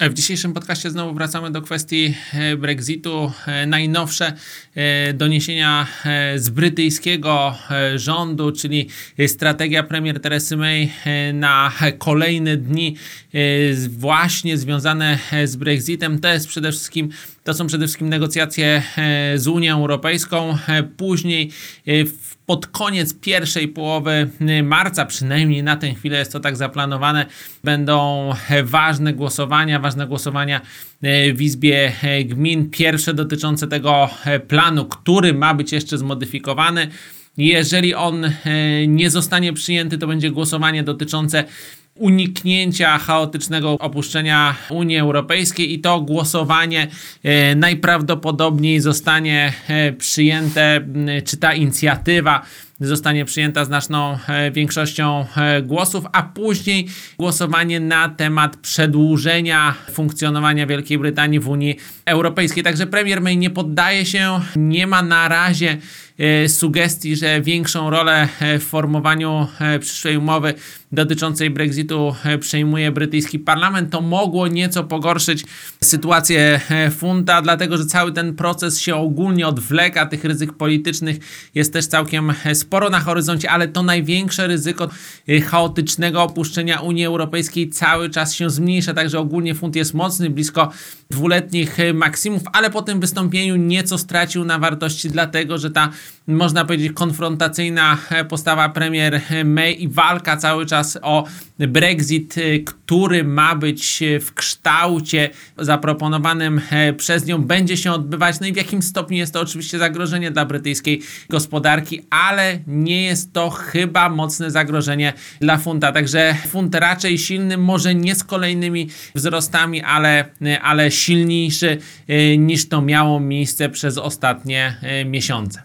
W dzisiejszym podcaście znowu wracamy do kwestii e, Brexitu. E, najnowsze e, doniesienia z brytyjskiego rządu, czyli strategia premier Teresy May na kolejne dni właśnie związane z Brexitem. To jest przede wszystkim to są przede wszystkim negocjacje z Unią Europejską. Później pod koniec pierwszej połowy marca, przynajmniej na tę chwilę jest to tak zaplanowane, będą ważne głosowania, ważne głosowania e, w Izbie e, Gmin. Pierwsze dotyczące tego planu, który ma być jeszcze zmodyfikowany. Jeżeli on nie zostanie przyjęty, to będzie głosowanie dotyczące uniknięcia chaotycznego opuszczenia Unii Europejskiej i to głosowanie najprawdopodobniej zostanie przyjęte, czy ta inicjatywa zostanie przyjęta znaczną e, większością e, głosów, a później głosowanie na temat przedłużenia funkcjonowania Wielkiej Brytanii w Unii Europejskiej. Także premier May nie poddaje się, nie ma na razie e, sugestii, że większą rolę w formowaniu przyszłej umowy dotyczącej Brexitu przejmuje brytyjski parlament. To mogło nieco pogorszyć sytuację funta, dlatego że cały ten proces się ogólnie odwleka, tych ryzyk politycznych jest też całkiem sporo na horyzoncie, ale to największe ryzyko chaotycznego opuszczenia Unii Europejskiej cały czas się zmniejsza, także ogólnie funt jest mocny, blisko dwuletnich maksimów, ale po tym wystąpieniu nieco stracił na wartości, dlatego że ta, można powiedzieć, konfrontacyjna e, postawa premier May i walka cały czas o Brexit, y, który ma być w kształcie zaproponowanym e, przez nią, będzie się odbywać. No i w jakim stopniu jest to oczywiście zagrożenie dla brytyjskiej gospodarki, ale nie jest to chyba mocne zagrożenie dla funta. Także funt raczej silny, może nie z kolejnymi wzrostami, ale, ale silniejszy e, niż to miało miejsce przez ostatnie e, miesiące.